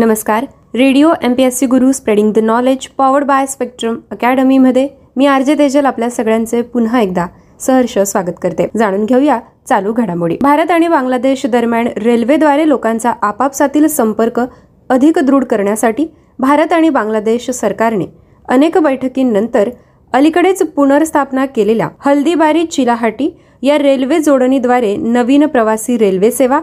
नमस्कार radio M P S C Guru spreading the knowledge powered by spectrum अकॅडमीमध्ये मी R J Tejal आपल्या सगळ्यांचे पुन्हा एकदा सहर्ष स्वागत करते जाणून घेऊया चालू घडामोडी भारत आणि बांगलादेश दरम्यान रेल्वेद्वारे लोकांचा आपापसातील संपर्क अधिक दृढ करण्यासाठी भारत आणि बांगलादेश सरकारने अनेक बैठकींनंतर अलीकडेच पुनर्स्थापना केलेल्या हल्दीबारी चिलाहाटी या रेल्वे जोडणीद्वारे नवीन प्रवासी रेल्वे सेवा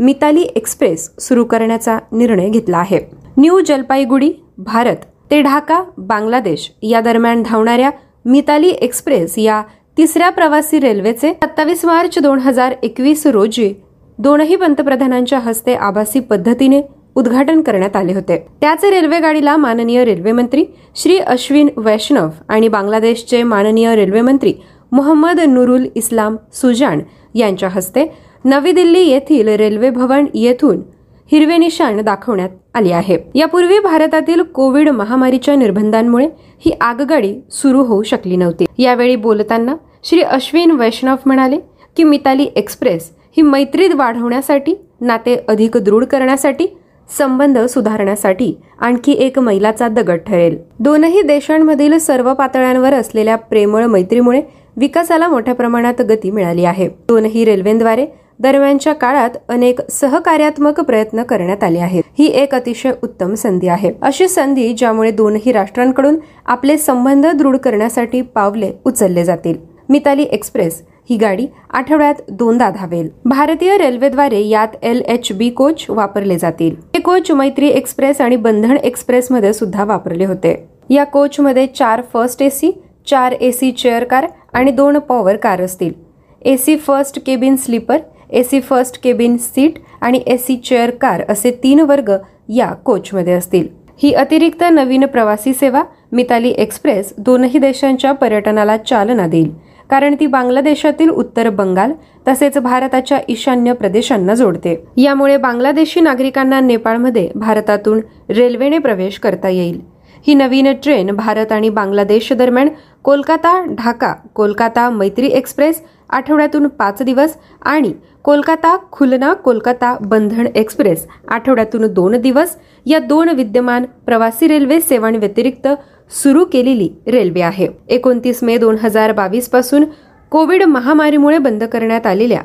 मिताली एक्सप्रेस सुरू करण्याचा निर्णय घेतला आहे न्यू जलपाईगुडी भारत ते ढाका बांगलादेश या दरम्यान धावणाऱ्या मिताली एक्सप्रेस या तिसऱ्या प्रवासी रेल्वेचे सत्तावीस मार्च दोन हजार एकवीस रोजी दोनही पंतप्रधानांच्या हस्ते आभासी पद्धतीने उद्घाटन करण्यात आले होते त्याच रेल्वे गाडीला माननीय रेल्वेमंत्री श्री अश्विन वैष्णव आणि बांगलादेशचे माननीय रेल्वेमंत्री मोहम्मद नुरुल इस्लाम सुजान यांच्या हस्ते नवी दिल्ली येथील रेल्वे भवन येथून हिरवे निशाण दाखवण्यात आले आहे यापूर्वी भारतातील कोविड महामारीच्या निर्बंधांमुळे ही आगगाडी सुरू होऊ शकली नव्हती यावेळी बोलताना श्री अश्विन वैष्णव म्हणाले की मिताली एक्सप्रेस ही मैत्रीत वाढवण्यासाठी नाते अधिक दृढ करण्यासाठी संबंध सुधारण्यासाठी आणखी एक मैलाचा दगड ठरेल दोनही देशांमधील सर्व पातळ्यांवर असलेल्या प्रेमळ मैत्रीमुळे विकासाला मोठ्या प्रमाणात गती मिळाली आहे दोनही रेल्वेद्वारे दरम्यानच्या काळात अनेक सहकार्यात्मक प्रयत्न करण्यात आले आहेत ही एक अतिशय उत्तम संधी आहे अशी संधी ज्यामुळे दोनही राष्ट्रांकडून आपले संबंध दृढ करण्यासाठी पावले उचलले जातील मिताली एक्सप्रेस ही गाडी आठवड्यात दोनदा धावेल भारतीय रेल्वेद्वारे यात एल एच बी कोच वापरले जातील हे कोच मैत्री एक्सप्रेस आणि बंधन एक्सप्रेस मध्ये सुद्धा वापरले होते या कोच मध्ये चार फर्स्ट एसी चार एसी चेअर कार आणि दोन पॉवर कार असतील AC first cabin sleeper A C first cabin seat आणि ए सी चेअर कार असे तीन वर्ग या कोचमध्ये असतील ही अतिरिक्त नवीन प्रवासी सेवा मिताली एक्सप्रेस दोनही देशांच्या पर्यटनाला चालना देईल कारण ती बांगलादेशातील उत्तर बंगाल तसेच भारताच्या ईशान्य प्रदेशांना जोडते यामुळे बांगलादेशी नागरिकांना नेपाळमध्ये भारतातून रेल्वेने प्रवेश करता येईल ही नवीन ट्रेन भारत आणि बांगलादेश दरम्यान कोलकाता ढाका कोलकाता मैत्री एक्सप्रेस आठवड्यातून पाच दिवस आणि कोलकाता खुलना कोलकाता बंधन एक्सप्रेस आठवड्यातून दोन दिवस या दोन विद्यमान प्रवासी रेल्वे सेवांव्यतिरिक्त सुरू केलेली रेल्वे आहे एकोणतीस मे दोन हजार बावीस पासून कोविड महामारीमुळे बंद करण्यात आलेल्या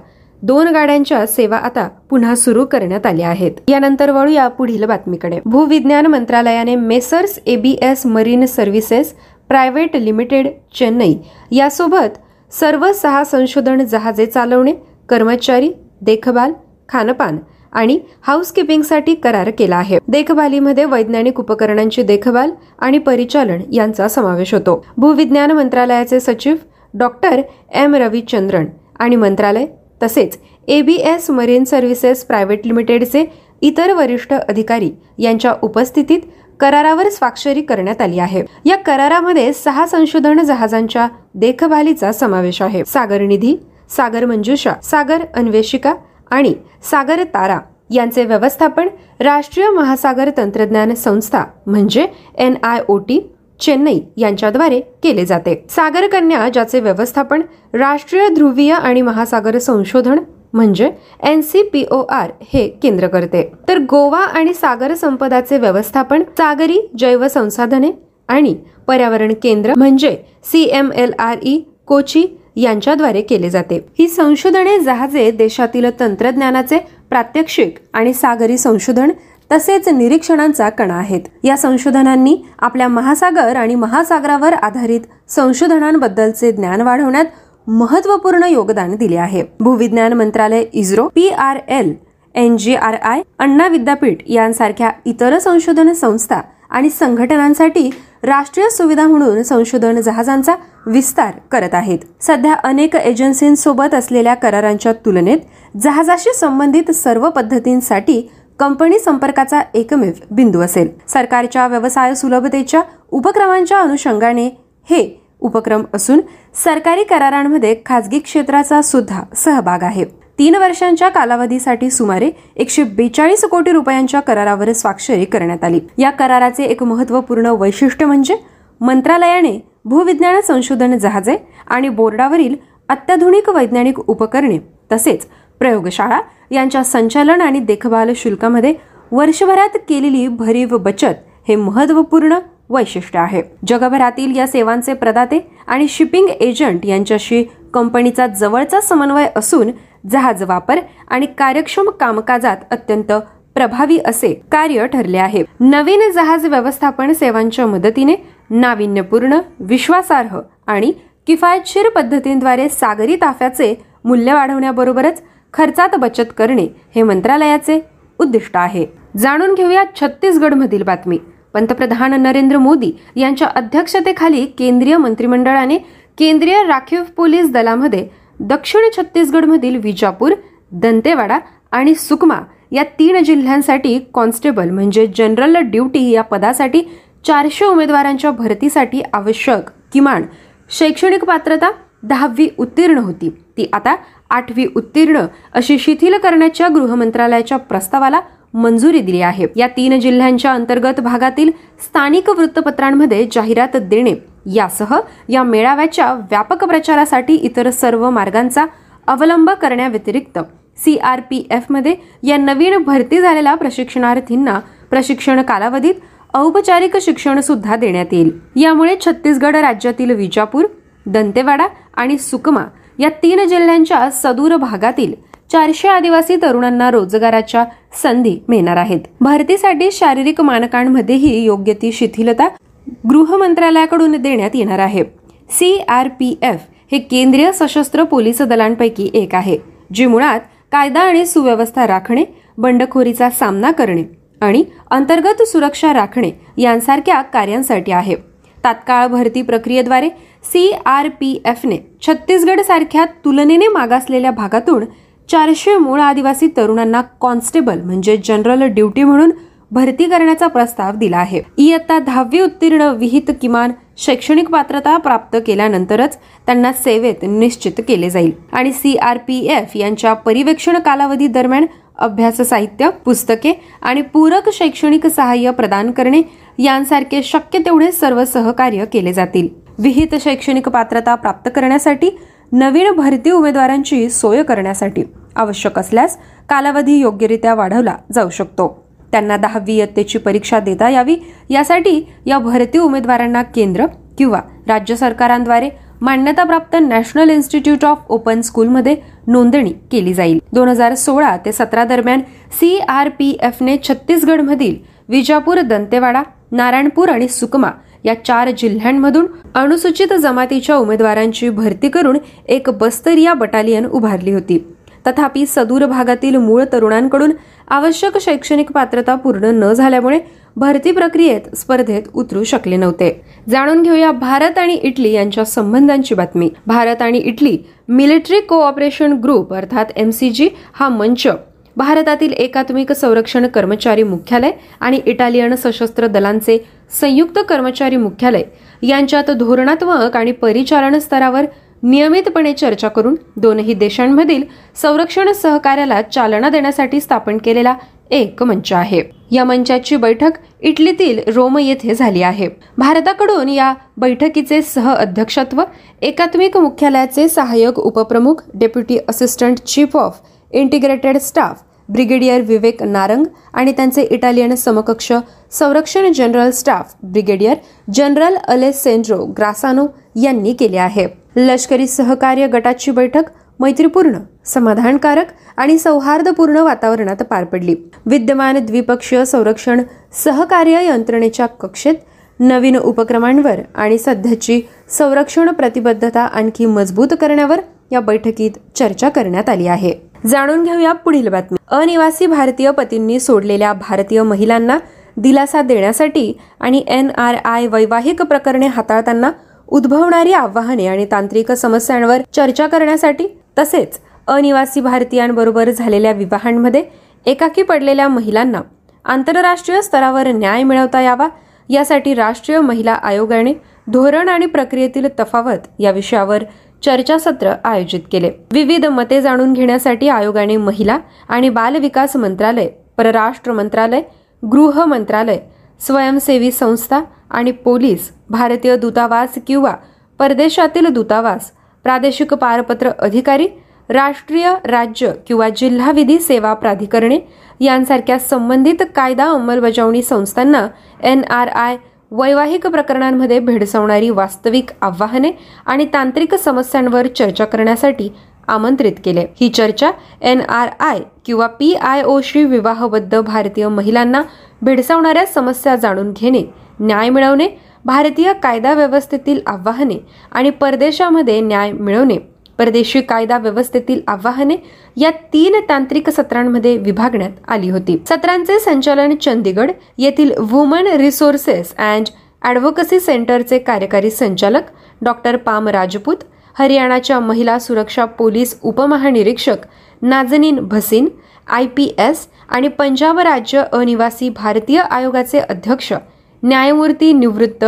दोन गाड्यांच्या सेवा आता पुन्हा सुरू करण्यात आल्या आहेत यानंतर वळू या पुढील बातमीकडे भूविज्ञान मंत्रालयाने messrs ABS marine services private limited Chennai यासोबत सर्व सहा संशोधन जहाजे चालवणे कर्मचारी देखभाल खानपान आणि हाऊसकीपिंगसाठी करार केला आहे देखभालीमध्ये वैज्ञानिक उपकरणांची देखभाल आणि परिचालन यांचा समावेश होतो भूविज्ञान मंत्रालयाचे सचिव डॉक्टर एम रविचंद्रन आणि मंत्रालय तसेच एबीएस मरीन सर्व्हिसेस प्रायव्हेट लिमिटेडचे इतर वरिष्ठ अधिकारी यांच्या उपस्थितीत करारावर स्वाक्षरी करण्यात आली आहे या करारामध्ये सहा संशोधन जहाजांच्या देखभालीचा समावेश आहे सागर निधी सागर मंजुषा सागर अन्वेषिका आणि सागर तारा यांचे व्यवस्थापन राष्ट्रीय महासागर तंत्रज्ञान संस्था म्हणजे N I O T Chennai यांच्याद्वारे केले जाते सागर कन्या ज्याचे व्यवस्थापन राष्ट्रीय ध्रुवीय आणि महासागर संशोधन म्हणजे N C P O R हे केंद्र करते तर गोवा आणि सागर संपदाचे व्यवस्थापन सागरी जैव संसाधने आणि पर्यावरण केंद्र म्हणजे C M L R E Kochi यांच्याद्वारे केले जाते ही संशोधने जहाजे देशातील तंत्रज्ञानाचे प्रात्यक्षिक आणि सागरी संशोधन तसेच निरीक्षणांचा कणा आहेत या संशोधनांनी आपल्या महासागर आणि महासागरावर आधारित संशोधनांबद्दलचे ज्ञान वाढवण्यात महत्वपूर्ण योगदान दिले आहे भूविज्ञान मंत्रालय ISRO P R L N G R I Anna विद्यापीठ यांसारख्या इतर संशोधन संस्था आणि संघटनांसाठी राष्ट्रीय सुविधा म्हणून संशोधन जहाजांचा विस्तार करत आहेत सध्या अनेक एजन्सींसोबत असलेल्या करारांच्या तुलनेत जहाजाशी संबंधित सर्व पद्धतींसाठी कंपनी संपर्काचा एकमेव बिंदू असेल सरकारच्या व्यवसाय सुलभतेच्या उपक्रमांच्या अनुषंगाने हे उपक्रम असून सरकारी करारांमध्ये खाजगी क्षेत्राचा सुद्धा सहभाग आहे तीन वर्षांच्या कालावधीसाठी सुमारे एकशे बेचाळीस कोटी रुपयांच्या करारावर स्वाक्षरी करण्यात आली या कराराचे एक महत्त्वपूर्ण वैशिष्ट्य म्हणजे मंत्रालयाने भूविज्ञान संशोधन जहाजे आणि बोर्डावरील अत्याधुनिक वैज्ञानिक उपकरणे तसेच प्रयोगशाळा यांच्या संचालन आणि देखभाल शुल्कामध्ये वर्षभरात केलेली भरीव बचत हे महत्त्वपूर्ण वैशिष्ट्य आहे जगभरातील या सेवांचे प्रदाते आणि शिपिंग एजंट यांच्याशी कंपनीचा जवळचा समन्वय असून जहाज वापर आणि कार्यक्षम कामकाजात अत्यंत प्रभावी असे कार्य ठरले आहे नवीन जहाज व्यवस्थापन सेवांच्या मदतीने नाविन्यपूर्ण विश्वासार्ह आणि किफायतशीर पद्धतींद्वारे सागरी ताफ्याचे मूल्य वाढवण्याबरोबरच खर्चात बचत करणे हे मंत्रालयाचे उद्दिष्ट आहे जाणून घेऊया छत्तीसगडमधील बातमी पंतप्रधान नरेंद्र मोदी यांच्या अध्यक्षतेखाली केंद्रीय मंत्रिमंडळाने केंद्रीय राखीव पोलीस दलामध्ये दक्षिण छत्तीसगडमधील विजापूर दंतेवाडा आणि सुकमा या तीन जिल्ह्यांसाठी कॉन्स्टेबल म्हणजे जनरल ड्युटी या पदासाठी चारशे उमेदवारांच्या भरतीसाठी आवश्यक किमान शैक्षणिक पात्रता दहावी उत्तीर्ण होती ती आता आठवी उत्तीर्ण अशी शिथिल करण्याच्या गृहमंत्रालयाच्या प्रस्तावाला मंजुरी दिली आहे या तीन जिल्ह्यांच्या अंतर्गत भागातील स्थानिक वृत्तपत्रांमध्ये जाहिरात देणे यासह या मेळाव्याच्या व्यापक प्रचारासाठी इतर सर्व मार्गांचा अवलंब करण्याव्यतिरिक्त सी आर पी मध्ये या नवीन भरती झालेल्या प्रशिक्षणार्थींना प्रशिक्षण कालावधीत औपचारिक शिक्षण सुद्धा देण्यात येईल यामुळे छत्तीसगड राज्यातील विजापूर दंतेवाडा आणि सुकमा या तीन जिल्ह्यांच्या सदूर भागातील चारशे आदिवासी तरुणांना रोजगाराच्या संधी मिळणार आहेत भरतीसाठी शारीरिक मानकांमध्येही योग्य ती शिथिलता गृह मंत्रालयाकडून देण्यात येणार आहे सी आर पी एफ हे केंद्रीय सशस्त्र पोलीस दलांपैकी एक आहे जे मुळात कायदा आणि सुव्यवस्था राखणे बंडखोरीचा सामना करणे आणि अंतर्गत सुरक्षा राखणे यांसारख्या कार्यांसाठी आहे तात्काळ भरती प्रक्रियेद्वारे सी आर पी एफने सारख्या तुलनेने मागासलेल्या भागातून चारशे मूळ आदिवासी तरुणांना कॉन्स्टेबल म्हणजे जनरल ड्युटी म्हणून भरती करण्याचा प्रस्ताव दिला आहे इयत्ता दहावी उत्तीर्ण विहित किमान शैक्षणिक पात्रता प्राप्त केल्यानंतरच त्यांना सेवेत निश्चित केले जाईल आणि सी आर पी एफ यांच्या परिवेक्षण कालावधी दरम्यान अभ्यास साहित्य पुस्तके आणि पूरक शैक्षणिक सहाय्य प्रदान करणे यांसारखे शक्य तेवढे सर्व सहकार्य केले जातील विहित शैक्षणिक पात्रता प्राप्त करण्यासाठी नवीन भरती उमेदवारांची सोय करण्यासाठी आवश्यक असल्यास कालावधी योग्यरित्या वाढवला जाऊ शकतो त्यांना दहावी इयत्तेची परीक्षा देता यावी यासाठी या भरती उमेदवारांना केंद्र किंवा राज्य सरकारांद्वारे मान्यताप्राप्त नॅशनल इन्स्टिट्यूट ऑफ ओपन स्कूलमध्ये नोंदणी केली जाईल दोन हजार सोळा ते सतरा दरम्यान सी आर पी एफने छत्तीसगडमधील विजापूर दंतेवाडा नारायणपूर आणि सुकमा या चार जिल्ह्यांमधून अनुसूचित जमातीच्या उमेदवारांची भरती करून एक बस्तरिया बटालियन उभारली होती तथापि सदूर भागातील मूळ तरुणांकडून आवश्यक शैक्षणिक पात्रता पूर्ण न झाल्यामुळे भरती प्रक्रियेत स्पर्धेत उतरू शकले नव्हते जाणून घेऊया भारत आणि इटली यांच्या संबंधांची बातमी भारत आणि इटली मिलिटरी कोऑपरेशन ग्रुप अर्थात एम हा मंच भारतातील एकात्मिक संरक्षण कर्मचारी मुख्यालय आणि इटालियन सशस्त्र दलांचे संयुक्त कर्मचारी मुख्यालय यांच्यात धोरणात्मक आणि परिचालन स्तरावर नियमितपणे चर्चा करून दोनही देशांमधील संरक्षण सहकार्याला चालना देण्यासाठी स्थापन केलेला एक मंच आहे या मंचाची बैठक इटलीतील रोम येथे झाली आहे भारताकडून या बैठकीचे सह अध्यक्षत्व एकात्मिक मुख्यालयाचे सहाय्यक उपप्रमुख deputy assistant chief of integrated staff brigadier Vivek Narang आणि त्यांचे इटालियन समकक्ष संरक्षण general staff brigadier general Sandro Grassano यांनी केले आहे लष्करी सहकार्य गटाची बैठक मैत्रीपूर्ण समाधानकारक आणि सौहार्दपूर्ण वातावरणात पार पडली विद्यमान द्विपक्षीय संरक्षण सहकार्य यंत्रणेच्या कक्षेत नवीन उपक्रमांवर आणि सध्याची संरक्षण प्रतिबद्धता आणखी मजबूत करण्यावर या बैठकीत चर्चा करण्यात आली आहे जाणून घेऊया पुढील बातमी अनिवासी भारतीय पतींनी सोडलेल्या भारतीय महिलांना दिलासा देण्यासाठी आणि एन आर आय वैवाहिक प्रकरणे हाताळताना उद्भवणारी आव्हाने आणि तांत्रिक समस्यांवर चर्चा करण्यासाठी तसेच अनिवासी भारतीयांबरोबर झालेल्या विवाहांमध्ये एकाकी पडलेल्या महिलांना आंतरराष्ट्रीय स्तरावर न्याय मिळवता यावा यासाठी राष्ट्रीय महिला आयोगाने धोरण आणि प्रक्रियेतील तफावत या विषयावर चर्चासत्र आयोजित केले विविध मते जाणून घेण्यासाठी आयोगाने महिला आणि बाल विकास मंत्रालय परराष्ट्र मंत्रालय गृह मंत्रालय स्वयंसेवी संस्था आणि पोलीस भारतीय दूतावास किंवा परदेशातील दूतावास प्रादेशिक पारपत्र अधिकारी राष्ट्रीय राज्य किंवा जिल्हा विधी सेवा प्राधिकरणे यांसारख्या संबंधित कायदा अंमलबजावणी संस्थांना एन आर आय वैवाहिक प्रकरणांमध्ये भेडसावणारी वास्तविक आव्हाने आणि तांत्रिक समस्यांवर चर्चा करण्यासाठी आमंत्रित केले ही चर्चा एन आर आय किंवा पी आय ओशी विवाहबद्ध भारतीय महिलांना भेडसावणाऱ्या समस्या जाणून घेणे न्याय मिळवणे भारतीय कायदा व्यवस्थेतील आव्हाने आणि परदेशामध्ये न्याय मिळवणे परदेशी कायदा व्यवस्थेतील आव्हाने या तीन तांत्रिक सत्रांमध्ये विभागण्यात आली होती सत्रांचे संचालन चंदीगड येथील वुमन रिसोर्सेस अँड ॲडव्होकसी सेंटरचे कार्यकारी संचालक डॉक्टर पाम राजपूत हरियाणाच्या महिला सुरक्षा पोलीस उपमहानिरीक्षक नाजनीन भसीन आय आणि पंजाब राज्य अनिवासी भारतीय आयोगाचे अध्यक्ष न्यायमूर्ती निवृत्त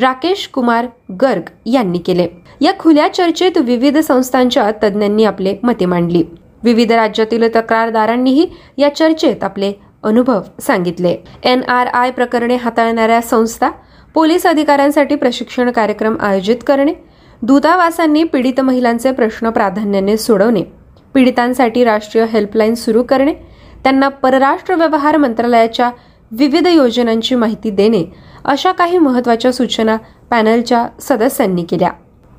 राकेश कुमार गर्ग यांनी केले या खुल्या चर्चेत विविध संस्थांच्या तज्ज्ञांनी आपले मते मांडली विविध राज्यातील तक्रारदारांनीही या चर्चेत आपले अनुभव सांगितले एन आर आय प्रकरणे हाताळणाऱ्या संस्था पोलीस अधिकाऱ्यांसाठी प्रशिक्षण कार्यक्रम आयोजित करणे दूतावासांनी पीडित महिलांचे प्रश्न प्राधान्याने सोडवणे पीडितांसाठी राष्ट्रीय हेल्पलाईन सुरू करणे त्यांना परराष्ट्र व्यवहार मंत्रालयाच्या विविध योजनांची माहिती देणे अशा काही महत्त्वाच्या सूचना पॅनलच्या सदस्यांनी केल्या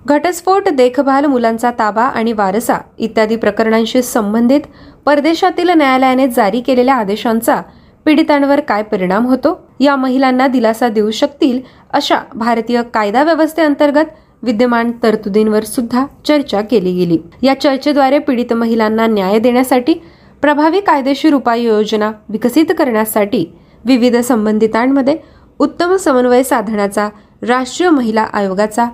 घटस्फोट देखभाल मुलांचा ताबा आणि वारसा इत्यादी प्रकरणांशी संबंधित परदेशातील न्यायालयाने जारी केलेल्या आदेशांचा पीडितांवर काय परिणाम होतो या महिलांना दिलासा देऊ शकतील अशा भारतीय कायदा व्यवस्थेअंतर्गत विद्यमान तरतुदींवर सुद्धा चर्चा केली गेली या चर्चेद्वारे पीडित महिलांना न्याय देण्यासाठी प्रभावी कायदेशीर उपाययोजना विकसित करण्यासाठी विविध संबंधितांमध्ये उत्तम समन्वय साधण्याचा राष्ट्रीय महिला आयोगाचा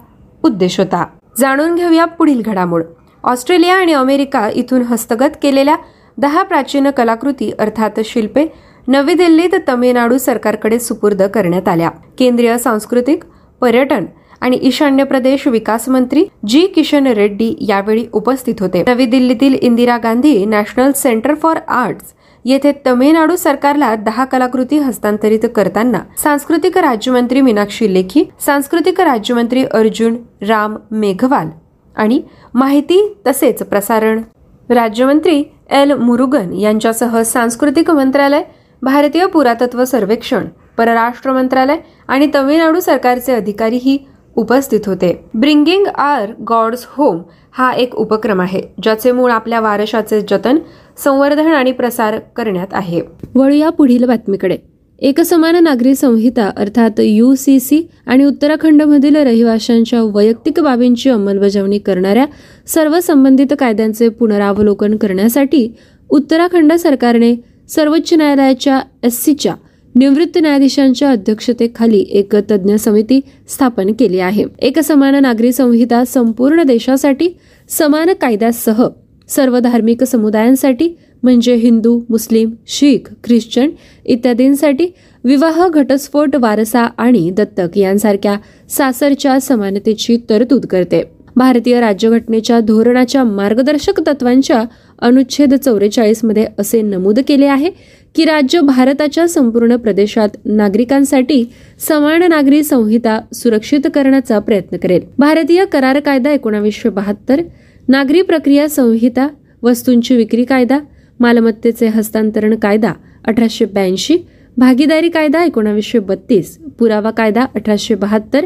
उद्देश होता जाणून घेऊया पुढील घडामोड ऑस्ट्रेलिया आणि अमेरिका इथून हस्तगत केलेल्या दहा प्राचीन कलाकृती अर्थात शिल्पे नवी दिल्लीत तमिळनाडू सरकारकडे सुपूर्द करण्यात आल्या केंद्रीय सांस्कृतिक पर्यटन आणि ईशान्य प्रदेश विकास मंत्री जी किशन रेड्डी यावेळी उपस्थित होते नवी दिल्लीतील Indira Gandhi national centre for arts येथे तमिळनाडू सरकारला दहा कलाकृती हस्तांतरित करताना सांस्कृतिक राज्यमंत्री मीनाक्षी लेखी सांस्कृतिक राज्यमंत्री अर्जुन राम मेघवाल आणि माहिती तसेच प्रसारण राज्यमंत्री एल मुरुगन यांच्यासह सांस्कृतिक मंत्रालय भारतीय पुरातत्व सर्वेक्षण परराष्ट्र मंत्रालय आणि तमिळनाडू सरकारचे अधिकारीही उपस्थित होते ब्रिंगिंग आर गॉड्स होम हा एक उपक्रम आहे ज्याचे मूळ आपल्या वारशाचे जतन संवर्धन आणि प्रसार करण्यात आहे वळूया पुढील बातमीकडे एकसमान नागरी संहिता अर्थात यू सी सी आणि उत्तराखंडमधील रहिवाशांच्या वैयक्तिक बाबींची अंमलबजावणी करणाऱ्या सर्व संबंधित कायद्यांचे पुनरावलोकन करण्यासाठी उत्तराखंड सरकारने सर्वोच्च न्यायालयाच्या एस सीच्या निवृत्त न्यायाधीशांच्या अध्यक्षतेखाली एक तज्ज्ञ समिती स्थापन केली आहे एकसमान नागरी संहिता संपूर्ण देशासाठी समान कायद्यासह सर्व धार्मिक समुदायांसाठी म्हणजे हिंदू मुस्लिम शीख ख्रिश्चन इत्यादींसाठी विवाह घटस्फोट वारसा आणि दत्तक यांसारख्या सासरच्या समानतेची तरतूद करते भारतीय राज्यघटनेच्या धोरणाच्या मार्गदर्शक तत्वांच्या अनुच्छेद मध्ये असे नमूद केले आहे की राज्य भारताच्या संपूर्ण प्रदेशात नागरिकांसाठी समान नागरी संहिता सुरक्षित करण्याचा प्रयत्न करेल भारतीय करार कायदा एकोणावीसशे बहात्तर नागरी प्रक्रिया संहिता वस्तूंची विक्री कायदा मालमत्तेचे हस्तांतरण कायदा अठराशे ब्याऐंशी भागीदारी कायदा एकोणावीसशे बत्तीस पुरावा कायदा अठराशे बहात्तर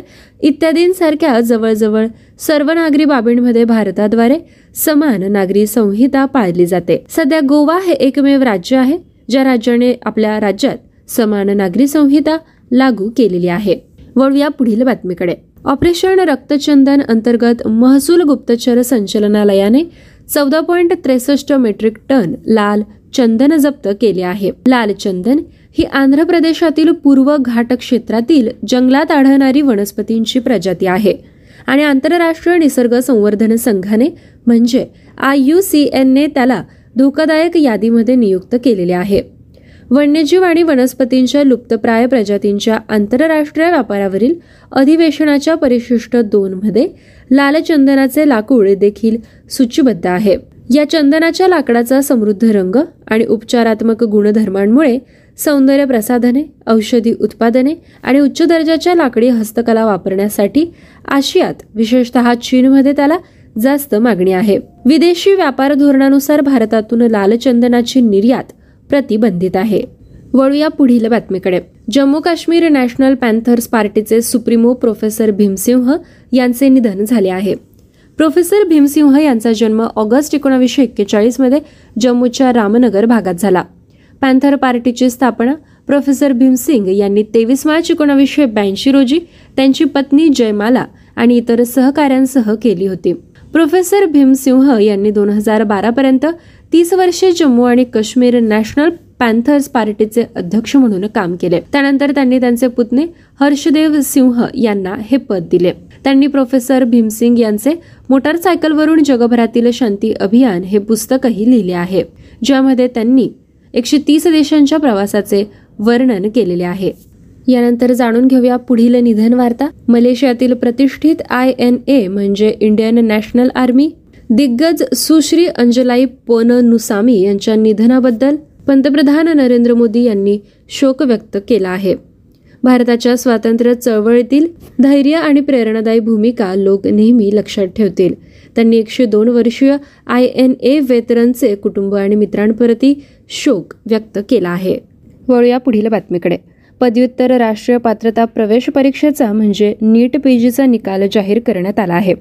इत्यादींसारख्या जवळजवळ सर्व नागरी बाबींमध्ये भारताद्वारे समान नागरी संहिता पाळली जाते सध्या गोवा हे एकमेव राज्य आहे ज्या राज्याने आपल्या राज्यात समान नागरी संहिता लागू केलेली आहे वळूया पुढील बातमीकडे ऑपरेशन रक्तचंदन अंतर्गत महसूल गुप्तचर संचलनालयाने चौदा पॉईंट त्रेसष्ट मेट्रिक टन लाल चंदन जप्त केले आहे लाल चंदन ही आंध्र प्रदेशातील पूर्व घाट क्षेत्रातील जंगलात आढळणारी वनस्पतींची प्रजाती आहे आणि आंतरराष्ट्रीय निसर्ग संवर्धन संघाने म्हणजे आय यू सी एनने त्याला धोकादायक यादीमध्ये नियुक्त केलेले आहे वन्यजीव आणि वनस्पतींच्या लुप्तप्राय प्रजातींच्या आंतरराष्ट्रीय व्यापारावरील अधिवेशनाच्या परिशिष्ट मध्ये लालचंदनाचे लाकूड देखील सूचीबद्ध आहे या चंदनाच्या लाकडाचा समृद्ध रंग आणि उपचारात्मक गुणधर्मांमुळे सौंदर्य प्रसाधने औषधी उत्पादने आणि उच्च दर्जाच्या लाकडी हस्तकला वापरण्यासाठी आशियात विशेषतः चीनमध्ये त्याला जास्त मागणी आहे विदेशी व्यापार धोरणानुसार भारतातून लालचंदनाची निर्यात प्रतिबंधित आहे वळूया पुढील बातमीकडे जम्मू काश्मीर नॅशनल पॅन्थर्स पार्टीचे सुप्रीमो प्रोफेसर भीमसिंह यांचे निधन झाले आहे प्रोफेसर भीमसिंह यांचा जन्म ऑगस्ट एकोणावीसशे एक्केचाळीसमध्ये जम्मूच्या रामनगर भागात झाला पॅन्थर पार्टीची स्थापना प्रोफेसर भीमसिंग यांनी तेवीस मार्च एकोणावीसशे ब्याऐंशी रोजी त्यांची पत्नी जयमाला आणि इतर सहकाऱ्यांसह केली होती प्रोफेसर भीमसिंह यांनी दोन हजार बारापर्यंत तीस वर्षे जम्मू आणि काश्मीर नॅशनल पॅन्थर्स पार्टीचे अध्यक्ष म्हणून काम केले त्यानंतर त्यांनी त्यांचे पुतणे हर्षदेव सिंह यांना हे पद दिले त्यांनी प्रोफेसर भीमसिंग यांचे मोटारसायकलवरून जगभरातील शांती अभियान हे पुस्तकही लिहिले आहे ज्यामध्ये त्यांनी एकशे तीस देशांच्या प्रवासाचे वर्णन केलेले आहे यानंतर जाणून घेऊया पुढील निधन वार्ता मलेशियातील प्रतिष्ठित आय एन ए म्हणजे इंडियन नॅशनल आर्मी दिग्गज सुश्री अंजलाई नुसामी यांच्या निधनाबद्दल पंतप्रधान नरेंद्र मोदी यांनी शोक व्यक्त केला आहे भारताच्या स्वातंत्र्य चळवळीतील धैर्य आणि प्रेरणादायी भूमिका लोक नेहमी लक्षात ठेवतील त्यांनी एकशे दोन वर्षीय आय एन ए वेतरनचे कुटुंब आणि मित्रांप्रती शोक व्यक्त केला आहे वळूया पुढील बातमीकडे पदव्युत्तर राष्ट्रीय पात्रता प्रवेश परीक्षेचा म्हणजे नीट पीजीचा निकाल जाहीर करण्यात आला आहे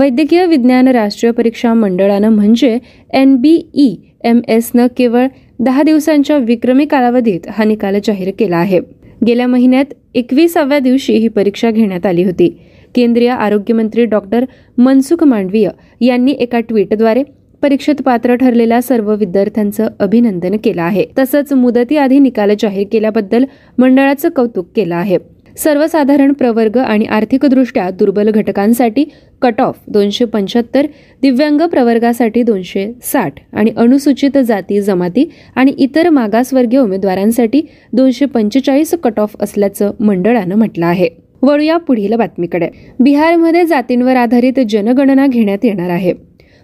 वैद्यकीय विज्ञान राष्ट्रीय परीक्षा मंडळानं म्हणजे एन बी ई एम एसनं केवळ दहा दिवसांच्या विक्रमी कालावधीत हा निकाल जाहीर केला आहे गेल्या महिन्यात एकविसाव्या दिवशी ही परीक्षा घेण्यात आली होती केंद्रीय आरोग्यमंत्री डॉक्टर मनसुख मांडवीय यांनी एका ट्विटद्वारे परीक्षेत पात्र ठरलेल्या सर्व विद्यार्थ्यांचं अभिनंदन केलं आहे तसंच मुदतीआधी निकाल जाहीर केल्याबद्दल मंडळाचं कौतुक केलं आहे सर्वसाधारण प्रवर्ग आणि आर्थिकदृष्ट्या दुर्बल घटकांसाठी कट ऑफ दोनशे पंच्याहत्तर दिव्यांग प्रवर्गासाठी दोनशे साठ आणि अनुसूचित जाती जमाती आणि इतर मागासवर्गीय उमेदवारांसाठी दोनशे पंचेचाळीस कट ऑफ असल्याचं मंडळानं म्हटलं आहे वळूया पुढील बातमीकडे बिहारमध्ये जातींवर आधारित जनगणना घेण्यात येणार आहे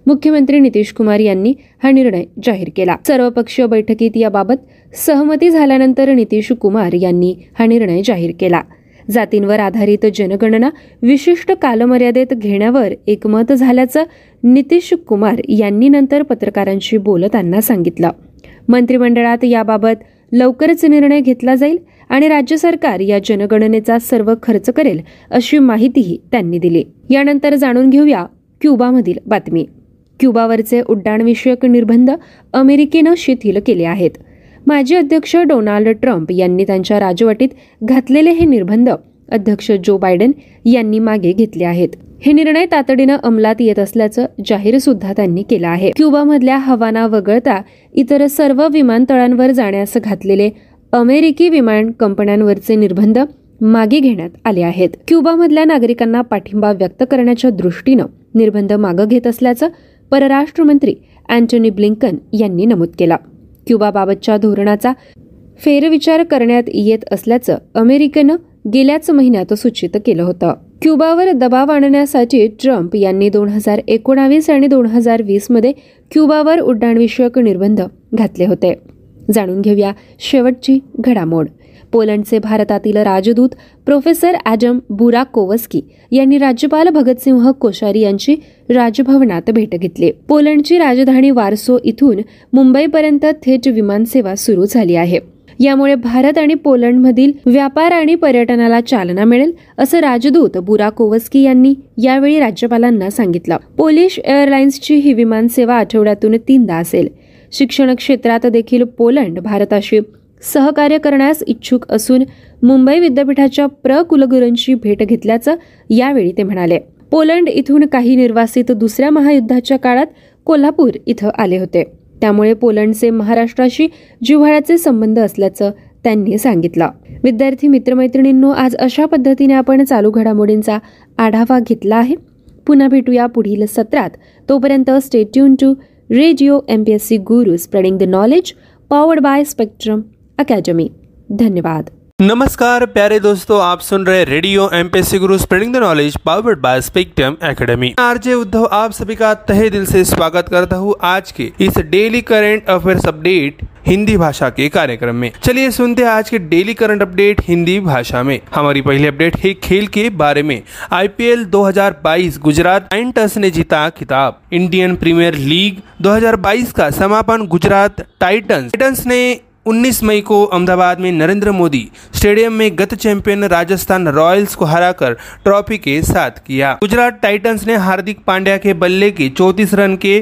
मुख्यमंत्री नितीश कुमार यांनी हा निर्णय जाहीर केला सर्वपक्षीय बैठकीत याबाबत सहमती झाल्यानंतर नितीश कुमार यांनी हा निर्णय जाहीर केला जातींवर आधारित जनगणना विशिष्ट कालमर्यादेत घेण्यावर एकमत झाल्याचं नितीश कुमार यांनी नंतर पत्रकारांशी बोलताना सांगितलं मंत्रिमंडळात याबाबत लवकरच निर्णय घेतला जाईल आणि राज्य सरकार या जनगणनेचा सर्व खर्च करेल अशी माहितीही त्यांनी दिली यानंतर जाणून घेऊया क्युबामधील बातमी क्युबावरचे उड्डाणविषयक निर्बंध अमेरिकेनं शिथिल केले आहेत माजी अध्यक्ष डोनाल्ड ट्रम्प यांनी त्यांच्या राजवटीत घातलेले हे निर्बंध अध्यक्ष जो बायडेन यांनी मागे घेतले आहेत हे निर्णय तातडीनं अंमलात येत असल्याचं जाहीर सुद्धा त्यांनी केलं आहे क्युबामधल्या हवाना वगळता इतर सर्व विमानतळांवर जाण्यास घातलेले अमेरिकी विमान कंपन्यांवरचे निर्बंध मागे घेण्यात आले आहेत क्युबामधल्या नागरिकांना पाठिंबा व्यक्त करण्याच्या दृष्टीनं निर्बंध मागं घेत असल्याचं परराष्ट्रमंत्री अँटोनी ब्लिंकन यांनी नमूद केला क्युबाबाबतच्या धोरणाचा फेरविचार करण्यात येत असल्याचं अमेरिकेनं गेल्याच महिन्यात सूचित केलं होतं क्युबावर दबाव आणण्यासाठी ट्रम्प यांनी दोन हजार एकोणावीस आणि दोन हजार वीसमध्ये क्युबावर उड्डाणविषयक निर्बंध घातले होते जाणून घेऊया शेवटची घडामोड पोलंडचे भारतातील राजदूत प्रोफेसर बुरा कोवस्की यांनी राज्यपाल भगतसिंह कोश्यारी यांची राजभवनात भेट घेतली पोलंडची राजधानी वारसो इथून मुंबईपर्यंत थेट विमानसेवा सुरू झाली आहे यामुळे भारत आणि पोलंडमधील व्यापार आणि पर्यटनाला चालना मिळेल असं राजदूत बुरा कोवस्की यांनी यावेळी राज्यपालांना सांगितलं पोलिश एअरलाइन्सची ही विमानसेवा आठवड्यातून तीनदा असेल शिक्षण क्षेत्रात देखील पोलंड भारताशी सहकार्य करण्यास इच्छुक असून मुंबई विद्यापीठाच्या प्र भेट घेतल्याचं यावेळी ते म्हणाले पोलंड इथून काही निर्वासित दुसऱ्या महायुद्धाच्या काळात कोल्हापूर इथं आले होते त्यामुळे पोलंडचे महाराष्ट्राशी जिव्हाळ्याचे संबंध असल्याचं त्यांनी सांगितलं विद्यार्थी मित्रमैत्रिणींनो आज अशा पद्धतीने आपण चालू घडामोडींचा आढावा घेतला आहे पुन्हा भेटूया पुढील सत्रात तोपर्यंत stay tuned to radio M P S C spreading the knowledge powered by Spectrum Academy धन्यवाद नमस्कार प्यारे दोस्तों आप सुन रहे radio M C Guru spreading the knowledge powered by Spectrum Academy RJ Uddhav आप सभी का तहे दिल से स्वागत करता हूँ आज के इस daily current affairs update Hindi भाषा के कार्यक्रम में चलिए सुनते हैं आज के डेली करंट अपडेट हिंदी भाषा में हमारी पहली अपडेट है खेल के बारे में आईपीएल 2022 गुजरात टाइटंस ने जीता खिताब इंडियन प्रीमियर लीग 2022 का समापन गुजरात टाइटंस टाइटंस ने 19 मई को अहमदाबाद में नरेंद्र मोदी स्टेडियम में गत चैंपियन राजस्थान रॉयल्स को हराकर ट्रॉफी के साथ किया गुजरात टाइटंस ने हार्दिक पांड्या के बल्ले के 34 रन के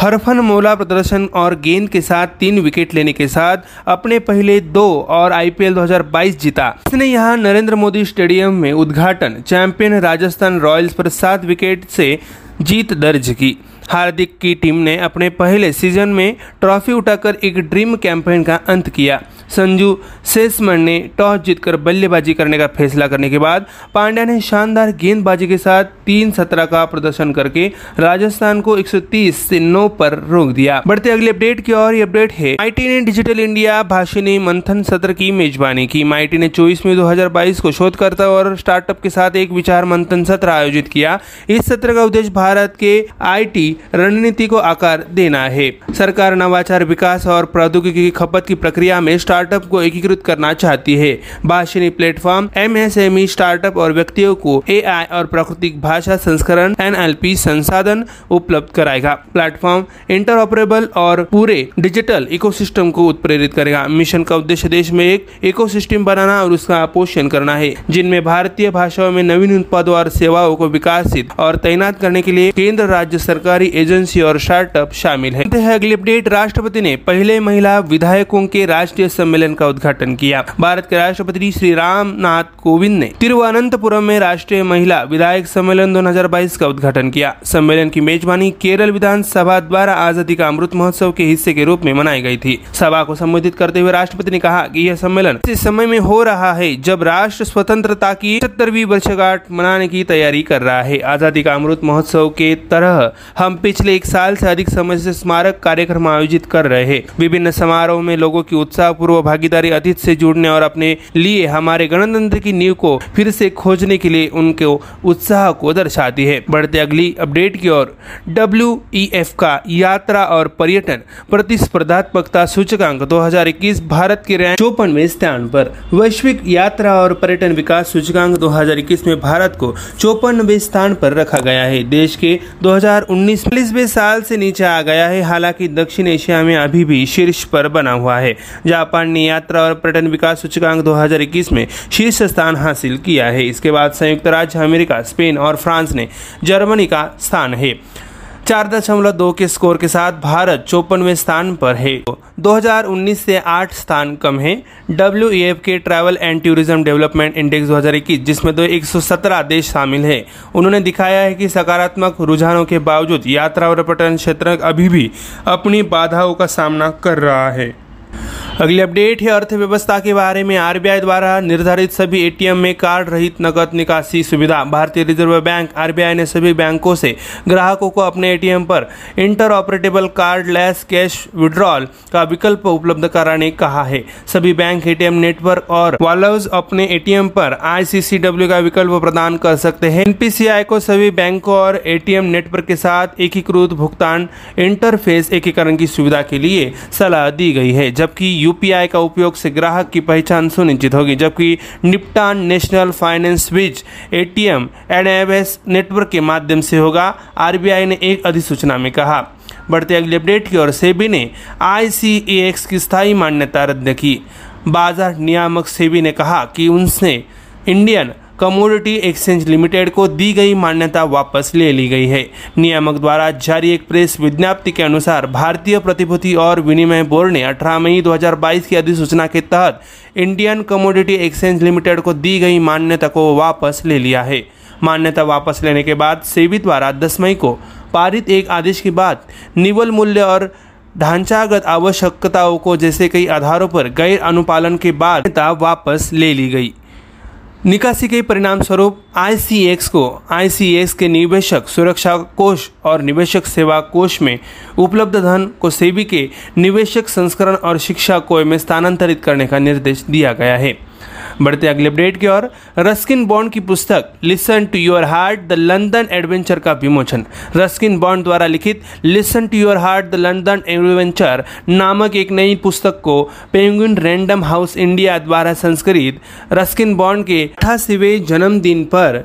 हरफन मौला प्रदर्शन और गेंद के साथ तीन विकेट लेने के साथ अपने पहले दो और आईपीएल 2022 जीता इसने यहां नरेंद्र मोदी स्टेडियम में उद्घाटन चैंपियन राजस्थान रॉयल्स पर सात विकेट से जीत दर्ज की हार्दिक की टीम ने अपने पहले सीजन में ट्रॉफी उठाकर एक ड्रीम कैंपेन का अंत किया संजू सेसमन ने टॉस जीतकर बल्लेबाजी करने का फैसला करने के बाद पांड्या ने शानदार गेंदबाजी के साथ तीन सत्रह का प्रदर्शन करके राजस्थान को 130 से 9 पर रोक दिया बढ़ते अगले अपडेट की और अपडेट है आईटी ने डिजिटल इंडिया ने मंथन सत्र की मेजबानी की माइटी ने चौबीस मई दो को शोधकर्ता और स्टार्टअप के साथ एक विचार मंथन सत्र आयोजित किया इस सत्र का उद्देश्य भारत के आईटी रणनीति को आकार देना है सरकार नवाचार विकास और प्रौद्योगिकी की खपत की प्रक्रिया में स्टार्ट स्टार्टअप को एकीकृत करना चाहती है भाषणी प्लेटफॉर्म ई स्टार्टअप और व्यक्तियों को आई और प्राकृतिक भाषा संस्करण पी संसाधन उपलब्ध कराएगा प्लेटफॉर्म इंटरऑपरेबल और पूरे डिजिटल इकोसिस्टम को उत्प्रेरित करेगा मिशन का उद्देश्य देश में एक इकोसिस्टम बनाना और उसका पोषण करना है जिनमें भारतीय भाषाओं में नवीन उत्पादों और सेवाओं को विकासित और तैनात करने के लिए केंद्र राज्य सरकारी एजेंसी और स्टार्टअप शामिल है अगली अपडेट राष्ट्रपति ने पहले महिला विधायकों के राष्ट्रीय सम्मेलन का उद्घाटन किया भारत के राष्ट्रपति श्री रामनाथ कोविंद ने तिरुवनंतपुरम में राष्ट्रीय महिला विधायक सम्मेलन 2022 का उद्घाटन किया सम्मेलन की मेजबानी केरल विधानसभा द्वारा आजादी का अमृत महोत्सव के हिस्से के रूप में मनाई गई थी सभा को संबोधित करते हुए राष्ट्रपति ने कहा कि यह सम्मेलन इस समय में हो रहा है जब राष्ट्र स्वतंत्रता की सत्तरवीं वर्षगांठ मनाने की तैयारी कर रहा है आजादी का अमृत महोत्सव के तरह हम पिछले एक साल से अधिक समय से स्मारक कार्यक्रम आयोजित कर रहे हैं विभिन्न समारोह में लोगों की उत्साहपूर्वक भागीदारी अतीत से जुड़ने और अपने लिए हमारे गणतंत्र की नींव को फिर से खोजने के लिए उनके उत्साह को दर्शाती है बढ़ते अगली अपडेट की ओर डब्ल्यू e का यात्रा और पर्यटन प्रतिस्पर्धात्मकता सूचकांक 2021 भारत के रैंक चौपनवे स्थान पर वैश्विक यात्रा और पर्यटन विकास सूचकांक 2021 में भारत को चौपनवे स्थान पर रखा गया है देश के 2019 में साल से नीचे आ गया है हालांकि दक्षिण एशिया में अभी भी शीर्ष पर बना हुआ है जापान ने यात्रा और पर्यटन विकास सूचकांक 2021 में शीर्ष स्थान हासिल किया है इसके बाद संयुक्त राज्य अमेरिका स्पेन और फ्रांस ने जर्मनी का स्थान है चार दशमलव दो के स्कोर के साथ भारत चौपनवे स्थान पर है 2019 से आठ स्थान कम है W K travel and tourism development index 2021 जिसमें दो एक देश शामिल हैं उन्होंने दिखाया है कि सकारात्मक रुझानों के बावजूद यात्रा और पर्यटन क्षेत्र अभी भी अपनी बाधाओं का सामना कर रहा है अगली अपडेट है अर्थव्यवस्था के बारे में आरबीआई द्वारा निर्धारित सभी एटीएम में कार्ड रहित नकद निकासी सुविधा भारतीय रिजर्व बैंक आरबीआई ने सभी बैंकों से ग्राहकों को अपने एटीएम पर inter operable cardless cash withdrawal का विकल्प उपलब्ध कराने कहा है सभी बैंक एटीएम नेटवर्क और वॉलर्स अपने ए पर आई का विकल्प प्रदान कर सकते हैं एनपीसीआई को सभी बैंकों और ए नेटवर्क के साथ एकीकृत भुगतान इंटरफेस एकीकरण की सुविधा के लिए सलाह दी गई है जबकि यूपीआई का उपयोग से ग्राहक की पहचान सुनिश्चित होगी जबकि निपटान नेशनल फाइनेंस बीच ए टी नेटवर्क के माध्यम से होगा आरबीआई ने एक अधिसूचना में कहा बढ़ते अगली अपडेट की ओर सेबी ने आई की स्थायी मान्यता रद्द की बाजार नियामक सेबी ने कहा कि उनसे इंडियन कमोडिटी एक्सचेंज लिमिटेड को दी गई मान्यता वापस ले ली गई है नियामक द्वारा जारी एक प्रेस विज्ञप्ति के अनुसार भारतीय प्रतिभूति और विनिमय बोर्ड ने अठारह मई 2022 की अधिसूचना के तहत इंडियन कमोडिटी एक्सचेंज लिमिटेड को दी गई मान्यता को वापस ले लिया है मान्यता वापस लेने के बाद सेबी द्वारा दस मई को पारित एक आदेश के बाद निवल मूल्य और ढांचागत आवश्यकताओं को जैसे कई आधारों पर गैर अनुपालन के बाद वापस ले ली गई निकासी के परिणाम स्वरूप आई को आई के निवेशक सुरक्षा कोष और निवेशक सेवा कोष में उपलब्ध धन को सेबी के निवेशक संस्करण और शिक्षा कोय में स्थानांतरित करने का निर्देश दिया गया है बढ़ते अगले अपडेट की ओर रस्किन बॉन्ड की पुस्तक listen to your heart the London adventure का विमोचन रस्किन बॉन्ड द्वारा लिखित listen to your heart the London adventure नामक एक नई पुस्तक को पेंगुइन रैंडम हाउस इंडिया द्वारा संस्कृत रस्किन बॉन्ड के अठासीवें जन्मदिन पर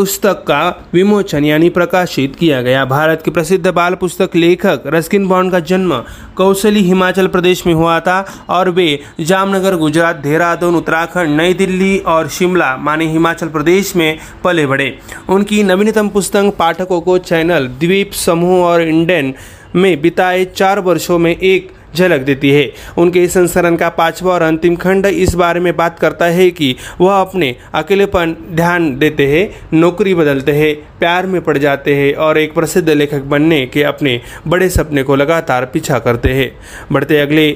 पुस्तक का विमोचन यानी प्रकाशित किया गया भारत के प्रसिद्ध बाल पुस्तक लेखक रस्किन बॉन्ड का जन्म कौशली हिमाचल प्रदेश में हुआ था और वे जामनगर गुजरात देहरादून उत्तराखंड नई दिल्ली और शिमला माने हिमाचल प्रदेश में पले बढ़े उनकी नवीनतम पुस्तक पाठकों को चैनल द्वीप समूह और इंडेन में बिताए चार वर्षों में एक झलक देती है उनके इस संस्करण का पांचवा और अंतिम खंड इस बारे में बात करता है कि वह अपने अकेलेपन ध्यान देते हैं नौकरी बदलते हैं प्यार में पड़ जाते हैं और एक प्रसिद्ध लेखक बनने के अपने बड़े सपने को लगातार पीछा करते हैं बढ़ते अगले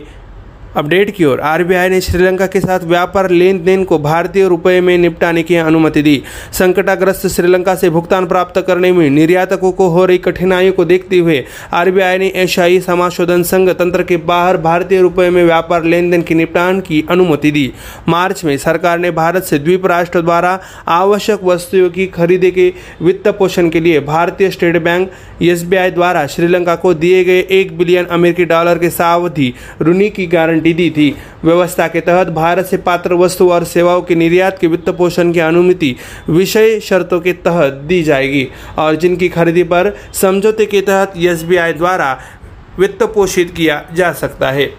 अपडेट की ओर आरबीआई ने श्रीलंका के साथ व्यापार लेन देन को भारतीय रुपये में निपटाने की अनुमति दी संकटाग्रस्त श्रीलंका से भुगतान प्राप्त करने में निर्यातकों को हो रही कठिनाइयों को देखते हुए आरबीआई ने एशियाई समाशोधन संघ तंत्र के बाहर भारतीय रुपये में व्यापार लेन देन के निपटान की अनुमति दी मार्च में सरकार ने भारत से द्वीप राष्ट्र द्वारा आवश्यक वस्तुओं की खरीदे के वित्त पोषण के लिए भारतीय स्टेट बैंक एस द्वारा श्रीलंका को दिए गए एक बिलियन अमेरिकी डॉलर के सावधि ऋणी की गारंटी दी दी थी व्यवस्था के तहत भारत से पात्र वस्तु और सेवाओं के निर्यात के वित्त पोषण की अनुमति विषय शर्तों के तहत दी जाएगी और जिनकी खरीदी पर समझौते के तहत एस द्वारा वित्त पोषित किया जा सकता है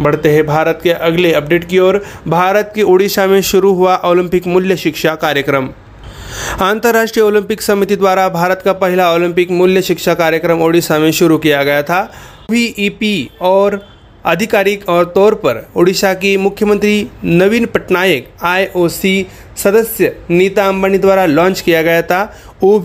बढ़ते हैं भारत के अगले अपडेट की ओर भारत की ओडिशा में शुरू हुआ ओलंपिक मूल्य शिक्षा कार्यक्रम अंतर्राष्ट्रीय ओलंपिक समिति द्वारा भारत का पहला ओलंपिक मूल्य शिक्षा कार्यक्रम ओडिशा में शुरू किया गया था वी और आधिकारिक और तौर पर ओडिशा की मुख्यमंत्री नवीन पटनायक आईओसी सदस्य नीता अंबानी द्वारा लॉन्च किया गया था ओ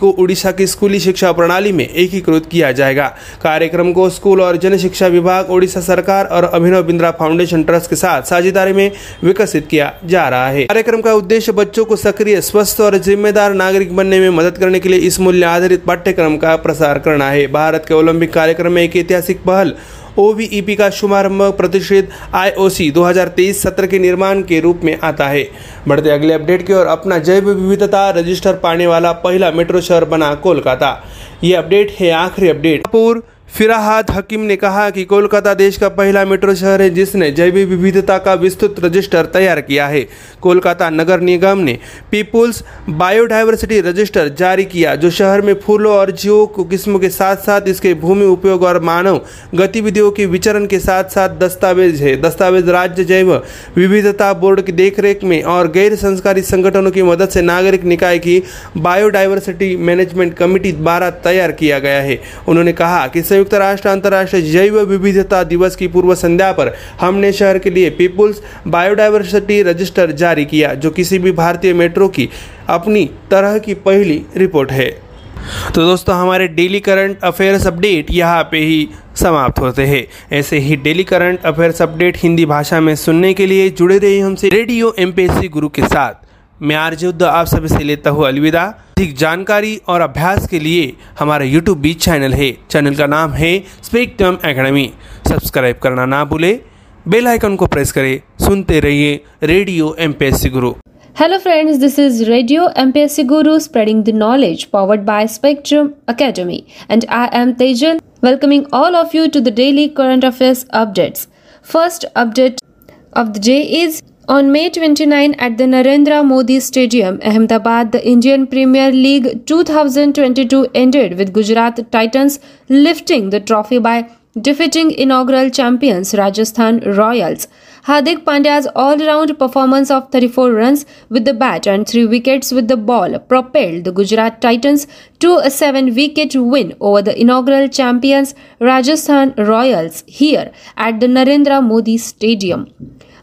को उड़ीसा की स्कूली शिक्षा प्रणाली में एकीकृत किया जाएगा कार्यक्रम को स्कूल और जन शिक्षा विभाग ओडिशा सरकार और अभिनव बिंद्रा फाउंडेशन ट्रस्ट के साथ साझेदारी में विकसित किया जा रहा है कार्यक्रम का उद्देश्य बच्चों को सक्रिय स्वस्थ और जिम्मेदार नागरिक बनने में मदद करने के लिए इस मूल्य आधारित पाठ्यक्रम का प्रसार करना है भारत के ओलंपिक कार्यक्रम में एक ऐतिहासिक पहल ओवीईपी e का शुभारंभ प्रतिष्ठित आईओसी 2023 सत्र के निर्माण के रूप में आता है बढ़ते अगले अपडेट की ओर अपना जैव विविधता रजिस्टर पाने वाला पहला मेट्रो शहर बना कोलकाता ये अपडेट है आखिरी अपडेट फिराहाद हकीम ने कहा कि कोलकाता देश का पहला मेट्रो शहर है जिसने जैव विविधता का विस्तृत रजिस्टर तैयार किया है कोलकाता नगर निगम ने पीपुल्स बायोडाइवर्सिटी रजिस्टर जारी किया जो शहर में फूलों और जीवों को किस्म के साथ साथ इसके भूमि उपयोग और मानव गतिविधियों के विचरण के साथ साथ दस्तावेज है दस्तावेज राज्य जैव विविधता बोर्ड की देखरेख में और गैर संस्कारी संगठनों की मदद से नागरिक निकाय की बायोडाइवर्सिटी मैनेजमेंट कमेटी द्वारा तैयार किया गया है उन्होंने कहा कि संयुक्त राष्ट्र अंतर्राष्ट्रीय जैव विविधता दिवस की पूर्व संध्या पर हमने शहर के लिए पीपुल्स बायोडाइवर्सिटी रजिस्टर जारी किया जो किसी भी भारतीय मेट्रो की अपनी तरह की पहली रिपोर्ट है तो दोस्तों हमारे डेली करंट अफेयर्स अपडेट यहाँ पे ही समाप्त होते हैं ऐसे ही daily current affairs update Hindi भाषा में सुनने के लिए जुड़े रहिए हमसे रेडियो एम गुरु के साथ मैं आर्जुद्ध आप सभी से लेता हूँ अलविदा अधिक जानकारी और अभ्यास के लिए हमारा यूट्यूब बीच चैनल है चैनल का नाम है स्पेक्ट्रम अकेडमी सब्सक्राइब करना ना भूले बेल आइकन को प्रेस करें सुनते रहिए radio M Guru hello friends this is radio M Guru spreading the knowledge powered by Spectrum Academy and I am Tejal welcoming all of you to the daily current affairs updates first update of the day is On May 29 at the Narendra Modi Stadium, Ahmedabad, the Indian Premier League 2022 ended with Gujarat Titans lifting the trophy by defeating inaugural champions Rajasthan Royals. Hardik Pandya's all-round performance of 34 runs with the bat and 3 wickets with the ball propelled the Gujarat Titans to a 7-wicket win over the inaugural champions Rajasthan Royals here at the Narendra Modi Stadium.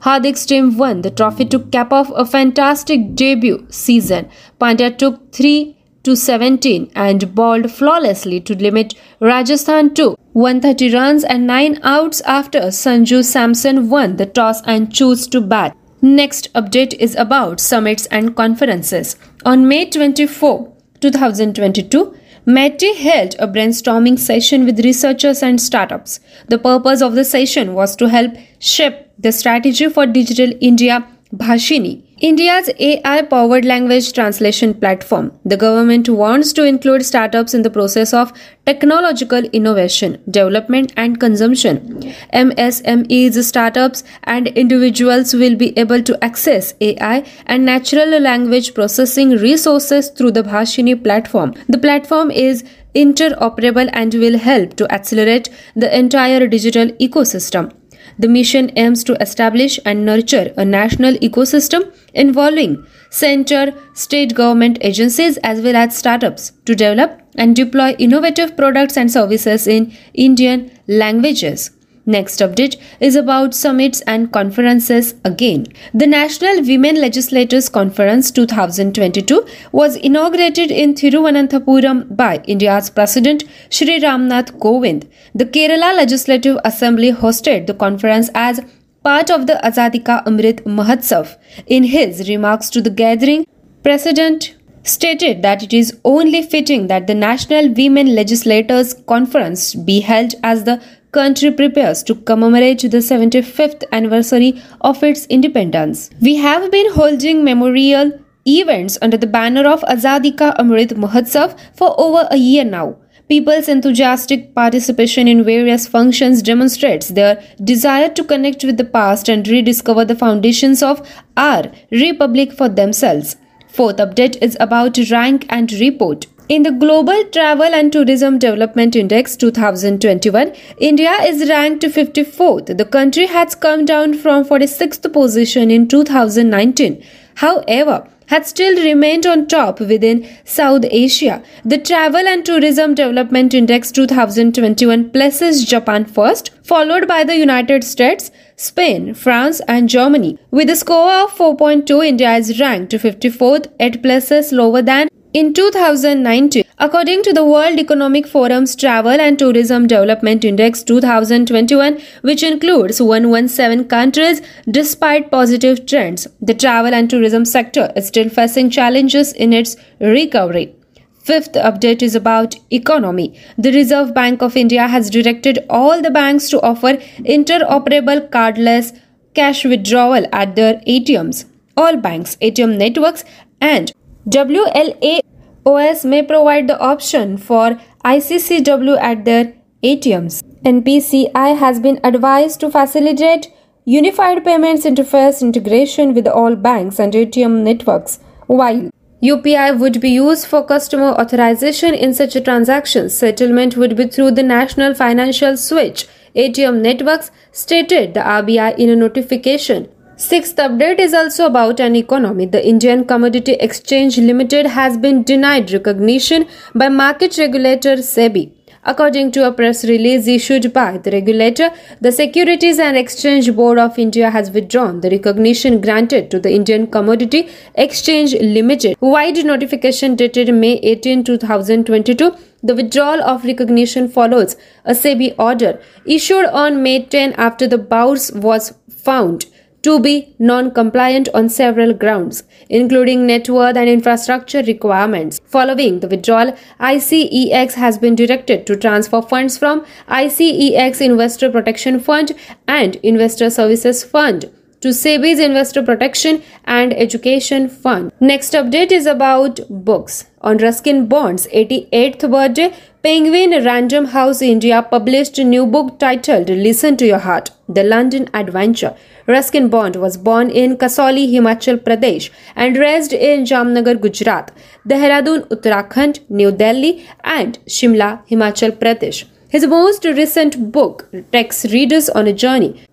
Hardik's team won the trophy to cap off a fantastic debut season. Pandya took 3 to 17 and bowled flawlessly to limit Rajasthan to 130 runs and 9 outs after Sanju Samson won the toss and chose to bat. Next update is about summits and conferences. On May 24, 2022, METI held a brainstorming session with researchers and startups. The purpose of the session was to help shape the strategy for digital India Bhashini, India's AI powered language translation platform. The government wants to include startups in the process of technological innovation, development, and consumption. MSMEs, startups, and individuals will be able to access AI and natural language processing resources through the Bhashini platform. The platform is interoperable and will help to accelerate the entire digital ecosystem. The mission aims to establish and nurture a national ecosystem involving center, state government agencies, as well as startups to develop and deploy innovative products and services in Indian languages. Next update is about summits and conferences again. The National Women Legislators Conference 2022 was inaugurated in Thiruvananthapuram by India's President Shri Ramnath Govind. The Kerala Legislative Assembly hosted the conference as part of the Azadi Ka Amrit Mahotsav. In his remarks to the gathering, President stated that it is only fitting that the National Women Legislators Conference be held as the country prepares to commemorate the 75th anniversary of its independence. We have been holding memorial events under the banner of Azadi Ka Amrit Mahotsav for over a year now. People's enthusiastic participation in various functions demonstrates their desire to connect with the past and rediscover the foundations of our republic for themselves Fourth update is about rank and report. In the Global Travel and Tourism Development Index 2021, India is ranked 54th. The country has come down from 46th position in 2019. However, had still remained on top within South Asia. The Travel and Tourism Development Index 2021 places Japan first, followed by the United States, Spain, France, and Germany. With a score of 4.2, India is ranked 54th. It places lower than in 2019. According to the World Economic Forum's Travel and Tourism Development Index 2021, which includes 117 countries, despite positive trends, the travel and tourism sector is still facing challenges in its recovery. Fifth update is about economy. The Reserve Bank of India has directed all the banks to offer interoperable cardless cash withdrawal at their ATMs. All banks, ATM networks, and WLAOS may provide the option for ICCW at their ATMs. NPCI has been advised to facilitate unified payments interface integration with all banks and ATM networks, while UPI would be used for customer authorization in such transactions. Settlement would be through the National Financial Switch ATM networks, stated the RBI in a notification. Sixth update is also about an economy. The Indian Commodity Exchange Limited has been denied recognition by market regulator SEBI. According to a press release issued by the regulator, the Securities and Exchange Board of India has withdrawn the recognition granted to the Indian Commodity Exchange Limited. Wide notification dated May 18, 2022. The withdrawal of recognition follows a SEBI order issued on May 10 after the bourse was found to be non-compliant on several grounds, including net worth and infrastructure requirements. Following the withdrawal, ICEX has been directed to transfer funds from ICEX Investor Protection Fund and Investor Services Fund to SEBI's Investor Protection and Education Fund. Next update is about books. On Ruskin Bond's 88th birthday, Penguin Random House India published a new book titled Listen to Your Heart The London Adventure. Ruskin Bond was born in Kasauli, Himachal Pradesh and raised in Jamnagar, Gujarat, Dehradun, Uttarakhand, New Delhi, and Shimla, Himachal Pradesh. His most recent book takes readers on a journey.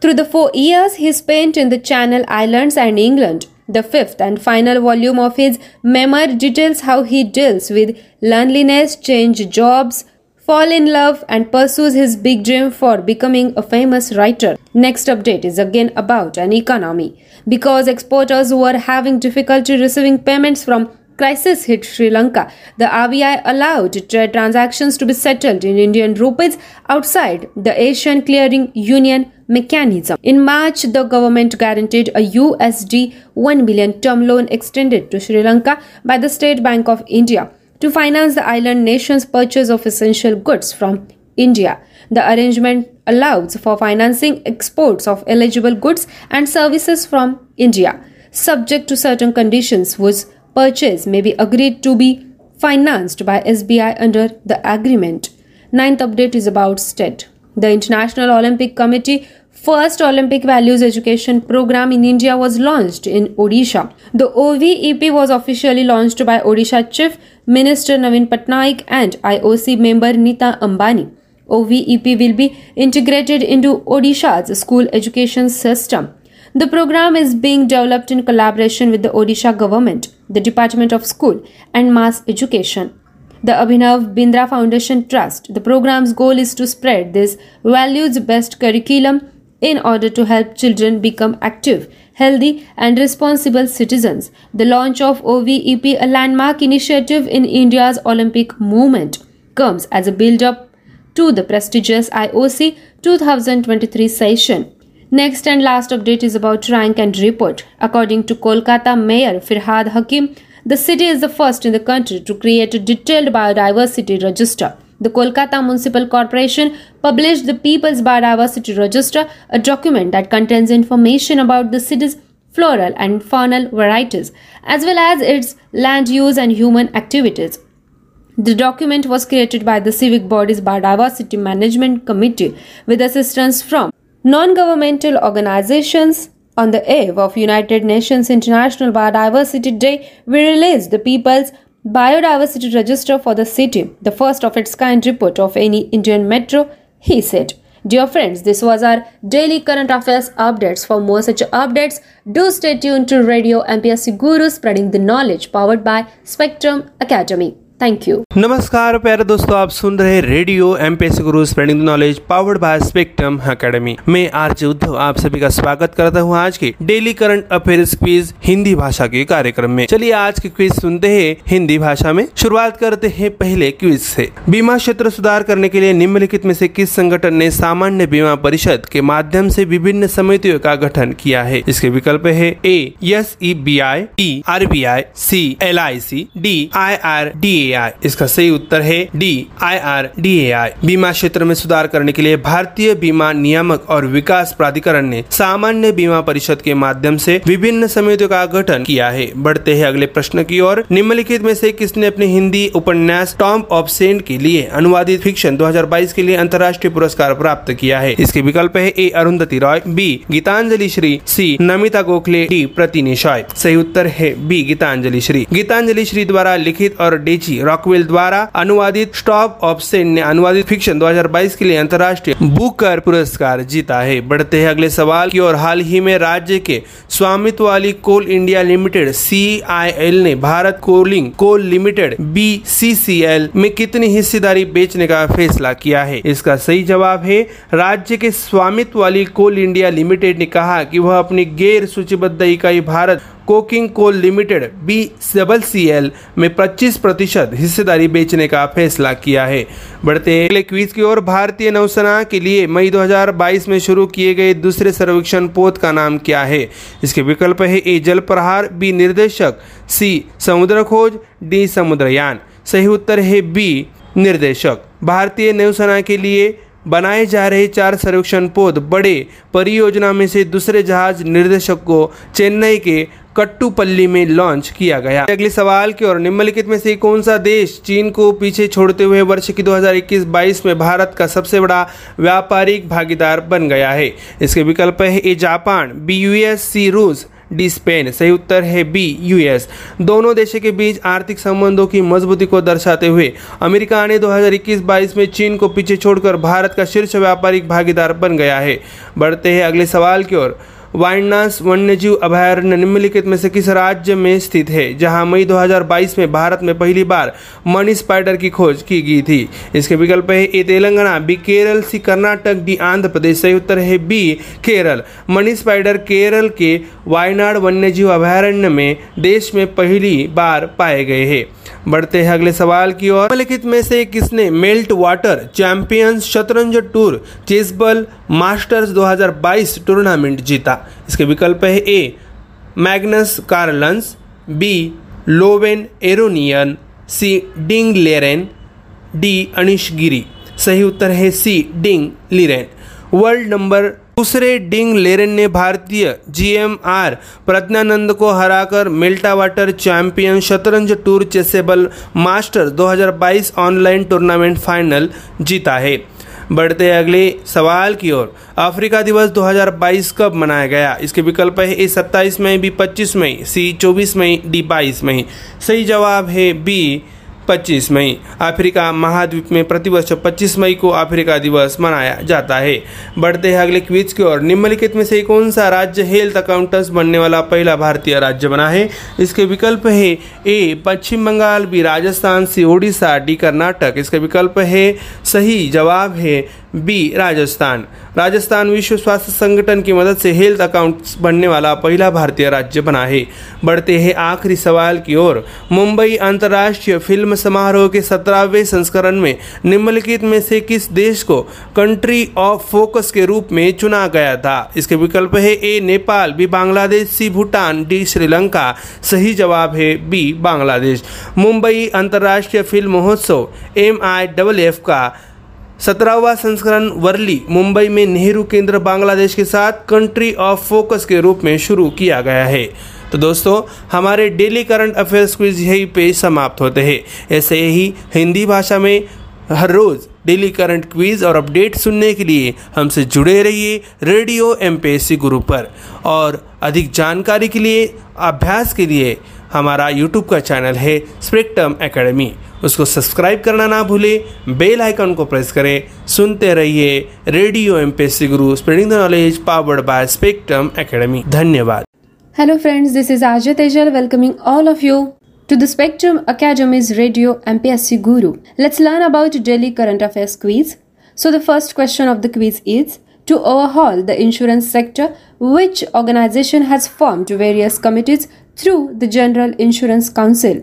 Through the four years he spent in the Channel Islands and England, the fifth and final volume of his memoir details how he deals with loneliness, change jobs, fall in love and pursues his big dream for becoming a famous writer. Next update is again about an economy. Because exporters were having difficulty receiving payments from crisis hit Sri Lanka, the RBI allowed trade transactions to be settled in Indian rupees outside the Asian Clearing Union mechanism. In March, the government guaranteed a USD 1 billion term loan extended to Sri Lanka by the State Bank of India to finance the island nation's purchase of essential goods from India. The arrangement allows for financing exports of eligible goods and services from India, subject to certain conditions which purchase may be agreed to be financed by SBI under the agreement. Ninth update is about STED. The International Olympic Committee first Olympic Values Education program in India was launched in Odisha. The OVEP was officially launched by Odisha Chief Minister Navin Patnaik and IOC member Nita Ambani. OVEP will be integrated into Odisha's school education system. The program is being developed in collaboration with the Odisha government, the Department of School and Mass Education. The Abhinav Bindra Foundation Trust. The program's goal is to spread this values based curriculum in order to help children become active, healthy, and responsible citizens. The launch of OVEP, a landmark initiative in India's Olympic movement, comes as a build up to the prestigious IOC 2023 session. Next and last update is about rank and report. According to Kolkata Mayor Firhad Hakim, the city is the first in the country to create a detailed biodiversity register. The Kolkata Municipal Corporation published the People's Biodiversity Register, a document that contains information about the city's floral and faunal varieties, as well as its land use and human activities. The document was created by the Civic Body's Biodiversity Management Committee with assistance from non-governmental organizations on the eve of United Nations International Biodiversity Day, we released the People's Biodiversity Register for the city, the first of its kind report of any Indian metro, he said. Dear friends, this was our daily current affairs updates. For more such updates, do stay tuned to Radio MPSC Guru spreading the knowledge powered by Spectrum Academy. Thank you नमस्कार प्यारे दोस्तों आप सुन रहे radio M P Guru spreading knowledge powered by Spectrum Academy मैं जी उद्धव आप सभी का स्वागत करता हूँ आज के daily current affair quiz Hindi भाषा के कार्यक्रम में चलिए आज के क्विज सुनते हैं हिंदी भाषा में शुरुआत करते हैं पहले क्विज से बीमा क्षेत्र सुधार करने के लिए निम्नलिखित में से किस संगठन ने सामान्य बीमा परिषद के माध्यम से विभिन्न समितियों का गठन किया है इसके विकल्प है A S E B I T R B I C L I C D I R D A I इसका सही उत्तर है D I R D A I बीमा क्षेत्र में सुधार करने के लिए भारतीय बीमा नियामक और विकास प्राधिकरण ने सामान्य बीमा परिषद के माध्यम से विभिन्न समितियों का गठन किया है बढ़ते हैं अगले प्रश्न की ओर निम्नलिखित में से किसने अपने हिंदी उपन्यास टॉम ऑफ सेंट के लिए अनुवादित फिक्शन 2022 के लिए अंतर्राष्ट्रीय पुरस्कार प्राप्त किया है इसके विकल्प है A Arundhati Roy B Gitanjali Shree C Namita Gokhale D प्रतिनिशॉय सही उत्तर है बी गीतांजलि श्री गीतांजलि श्री द्वारा लिखित और डेची रॉकवेल द्वारा अनुवादित स्टॉप ऑफ सेन ने अनुवादित फिक्शन 2022 के लिए अंतर्राष्ट्रीय बुकर पुरस्कार जीता है बढ़ते हैं अगले सवाल की और हाल ही में राज्य के स्वामित्व वाली कोल इंडिया लिमिटेड सी ने Bharat coking coal limited B में कितनी हिस्सेदारी बेचने का फैसला किया है इसका सही जवाब है राज्य के स्वामित्व वाली कोल इंडिया लिमिटेड ने कहा कि वह अपनी गैर सूचीबद्ध इकाई Bharat coking coal limited B double C L में 25 प्रतिशत हिस्सेदारी बेचने का फैसला किया है बढ़ते अगले क्वीज की ओर भारतीय नौसेना के लिए मई 2022 में शुरू किए गए दूसरे सर्वेक्षण पोत का नाम क्या है इसके विकल्प है ए जल प्रहार बी निर्देशक सी समुद्र खोज डी समुद्रयान सही उत्तर है बी निर्देशक भारतीय नौसेना के लिए बनाए जा रहे चार सर्वेक्षण पोत बड़े परियोजना में से दूसरे जहाज निर्देशक को चेन्नई के कट्टूपल्ली में लॉन्च किया गया अगले सवाल की और निम्नलिखित में से कौन सा देश चीन को पीछे छोड़ते हुए वर्ष की 2021-22 में भारत का सबसे बड़ा व्यापारिक भागीदार बन गया है इसके विकल्प है A Japan B US C रूस डी स्पेन सही उत्तर है बी यूएस दोनों देशों के बीच आर्थिक संबंधों की मजबूती को दर्शाते हुए अमेरिका ने 2021-22 में चीन को पीछे छोड़कर भारत का शीर्ष व्यापारिक भागीदार बन गया है बढ़ते हैं अगले सवाल की ओर वायनास वन्यजीव अभयारण्य निम्नलिखित में से किस राज्य में स्थित है जहां मई 2022 में भारत में पहली बार मनी स्पाइडर की खोज की गई थी इसके विकल्प है A Telangana B Kerala C Karnataka D Andhra Pradesh सही उत्तर है B Kerala money spider Kerala के वायनाड वन्यजीव अभयारण्य में देश में पहली बार पाए गए हैं बढ़ते हैं अगले सवाल की ओर निम्नलिखित में से किसने मेल्ट वाटर चैंपियंस शतरंज टूर चेसबल मास्टर्स 2022 टूर्नामेंट जीता इसके विकल्प है A Magnus Carlsen B Levon Aronian C Ding Liren D Anish Giri सही उत्तर है C Ding Liren world number दूसरे डिंग लेरेन ने भारतीय जीएमआर प्रज्ञानंद को हराकर मिल्टा वाटर चैंपियन शतरंज tour Chessable master 2022 online tournament final जीता है बढ़ते अगले सवाल की ओर अफ्रीका दिवस 2022 कब मनाया गया इसके विकल्प है ए 27 मई बी 25 मई सी 24 मई डी 22 मई सही जवाब है बी 25 मई अफ्रीका महाद्वीप में प्रतिवर्ष 25 मई को अफ्रीका दिवस मनाया जाता है बढ़ते हैं अगले क्विज की ओर निम्नलिखित में से कौन सा राज्य हेल्थ अकाउंटेंट्स बनने वाला पहला भारतीय राज्य बना है इसके विकल्प है A Paschim Bangal B Rajasthan C Odisha D Karnataka इसके विकल्प है सही जवाब है बी राजस्थान राजस्थान विश्व स्वास्थ्य संगठन की मदद से हेल्थ अकाउंट्स बनने वाला पहला भारतीय राज्य बना है बढ़ते हैं आखिरी सवाल की ओर मुंबई अंतर्राष्ट्रीय फिल्म समारोह के सत्रहवें संस्करण में निम्नलिखित में से किस देश को कंट्री ऑफ फोकस के रूप में चुना गया था इसके विकल्प है A Nepal B Bangladesh C Bhutan D Sri Lanka सही जवाब है बी बांग्लादेश मुंबई अंतर्राष्ट्रीय फिल्म महोत्सव एम आई एफ का सत्रहवा संस्करण वर्ली मुंबई में नेहरू केंद्र बांग्लादेश के साथ कंट्री ऑफ फोकस के रूप में शुरू किया गया है तो दोस्तों हमारे डेली करंट अफेयर्स क्विज यही पे समाप्त होते हैं ऐसे ही हिंदी भाषा में हर रोज़ डेली करंट क्विज और अपडेट सुनने के लिए हमसे जुड़े रहिए रेडियो एम गुरु पर और अधिक जानकारी के लिए अभ्यास के लिए हमारा यूट्यूब का चैनल है स्प्रिकटम एकेडमी उसको सब्सक्राइब करना ना भूलें बेल आइकन को प्रेस करें सुनते रहिए radio M P Guru spreading the knowledge powered by Spectrum Academy धन्यवाद hello friends this is RJ Tejal welcoming all of you to the Spectrum Academy's Radio MPSC Guru. Let's learn about daily current affairs quiz. So the first question of the quiz is to overhaul the insurance sector, which organization has formed various committees through the General Insurance Council.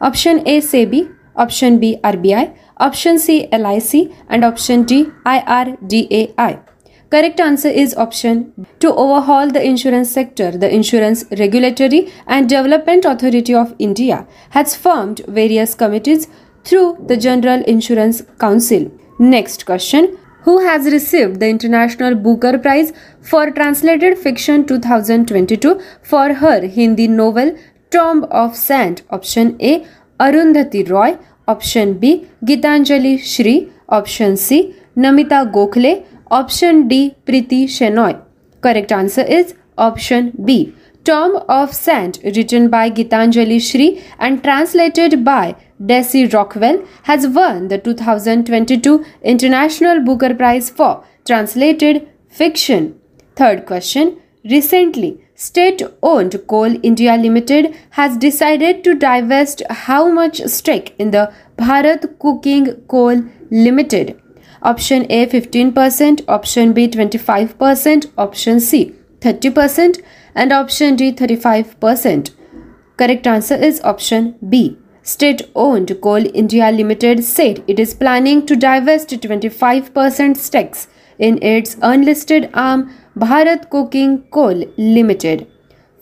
Option A SEBI, option B RBI, option C LIC and option D IRDAI. Correct answer is option to overhaul the insurance sector. The Insurance Regulatory and Development Authority of India has formed various committees through the General Insurance Council. Next question who has received the International Booker Prize for Translated Fiction 2022 for her Hindi novel Tomb of Sand. Option A Arundhati Roy. Option B Gitanjali Shri. Option C Namita Gokhale. Option D Priti Shenoy. Correct answer is option B. Term of Sand, written by Gitanjali Shri and translated by Desi Rockwell, has won the 2022 International Booker Prize for Translated Fiction. Third question Recently, state owned Coal India Limited has decided to divest how much stake in the Bharat Cooking Coal Limited? Option A 15%, option B 25%, option C 30% and option D 35%. Correct answer is option B. State owned Coal India Limited said it is planning to divest 25% stakes in its unlisted arm Bharat Cooking Coal Limited.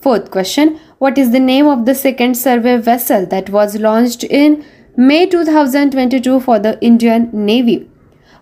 Fourth question What is the name of the second survey vessel that was launched in May 2022 for the Indian Navy?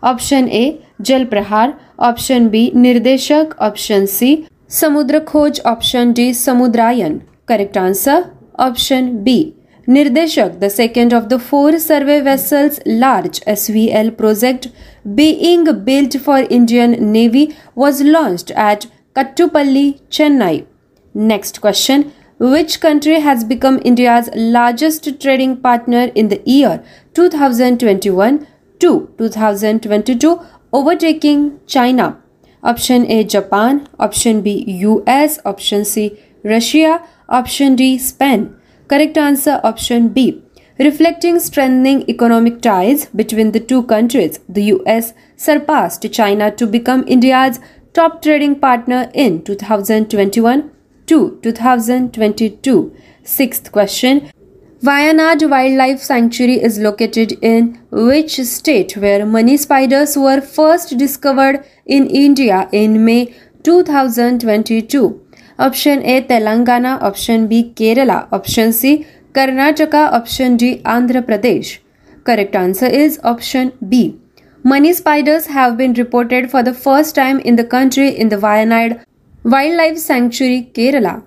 Option A Jal Prahar, Option B Nirdeshak, Option C Samudra Khoj option D Samudrayan. Correct answer option B. Nirdeshak, the second of the four survey vessels large SVL project being built for Indian Navy was launched at Kattupalli, Chennai. Next question, which country has become India's largest trading partner in the year 2021 to 2022 overtaking China? option A Japan, option B US, option C Russia, option D Spain. Correct answer option B. Reflecting strengthening economic ties between the two countries, the US surpassed China to become India's top trading partner in 2021 to 2022. Sixth question Wayanad Wildlife Sanctuary is located in which state where money spiders were first discovered in India in May 2022. Option A Telangana, Option B Kerala, Option C Karnataka, Option D Andhra Pradesh. Correct answer is Option B. Money spiders have been reported for the first time in the country in the Vayanad Wildlife Sanctuary, Kerala.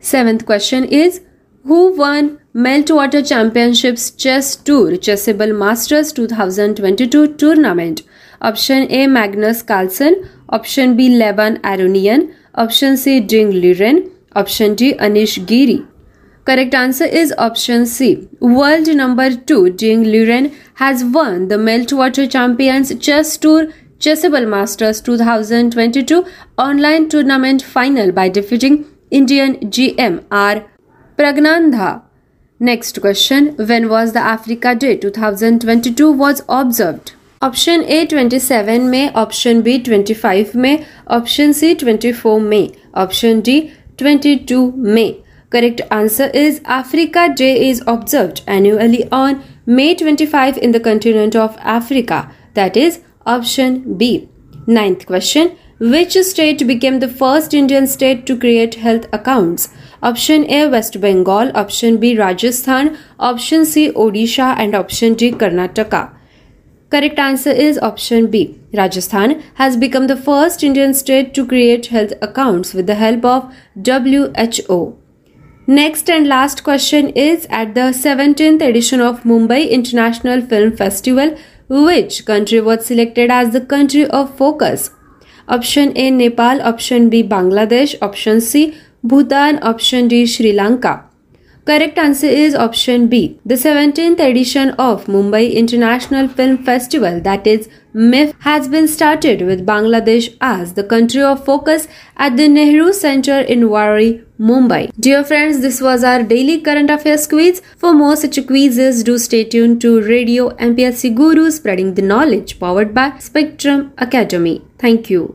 Seventh question is Who won Meltwater Championships Chess Tour Chessable Masters 2022 tournament? Option A Magnus Carlsen, option B Levan Aronian, option C Ding Liren, option D Anish Giri. Correct answer is option C. World number 2 Ding Liren has won the Meltwater Champions Chess Tour Chessable Masters 2022 online tournament final by defeating Indian GM R Pragnandha. Next question When was the Africa Day 2022 was observed? Option A 27 में, option बी 25 में, option C 24 में, option D 22 में. Correct answer is Africa Day is observed annually on May 25 in the continent of Africa. That is option B. Ninth question. Which state became the first Indian state to create health accounts? Option A West Bengal, option B Rajasthan, option C Odisha and option D Karnataka. Correct answer is option B. Rajasthan has become the first Indian state to create health accounts with the help of WHO. Next and last question is at the 17th edition of Mumbai International Film Festival, which country was selected as the country of focus? Option A Nepal, option B Bangladesh, option C Bhutan, option D Sri Lanka. Correct answer is option B. The 17th edition of Mumbai International Film Festival, that is MIF, has been started with Bangladesh as the country of focus at the Nehru Center in Wari, Mumbai. Dear friends, this was our daily current affairs quiz. For more such quizzes, do stay tuned to Radio MPSC Guru, spreading the knowledge powered by Spectrum Academy. Thank you.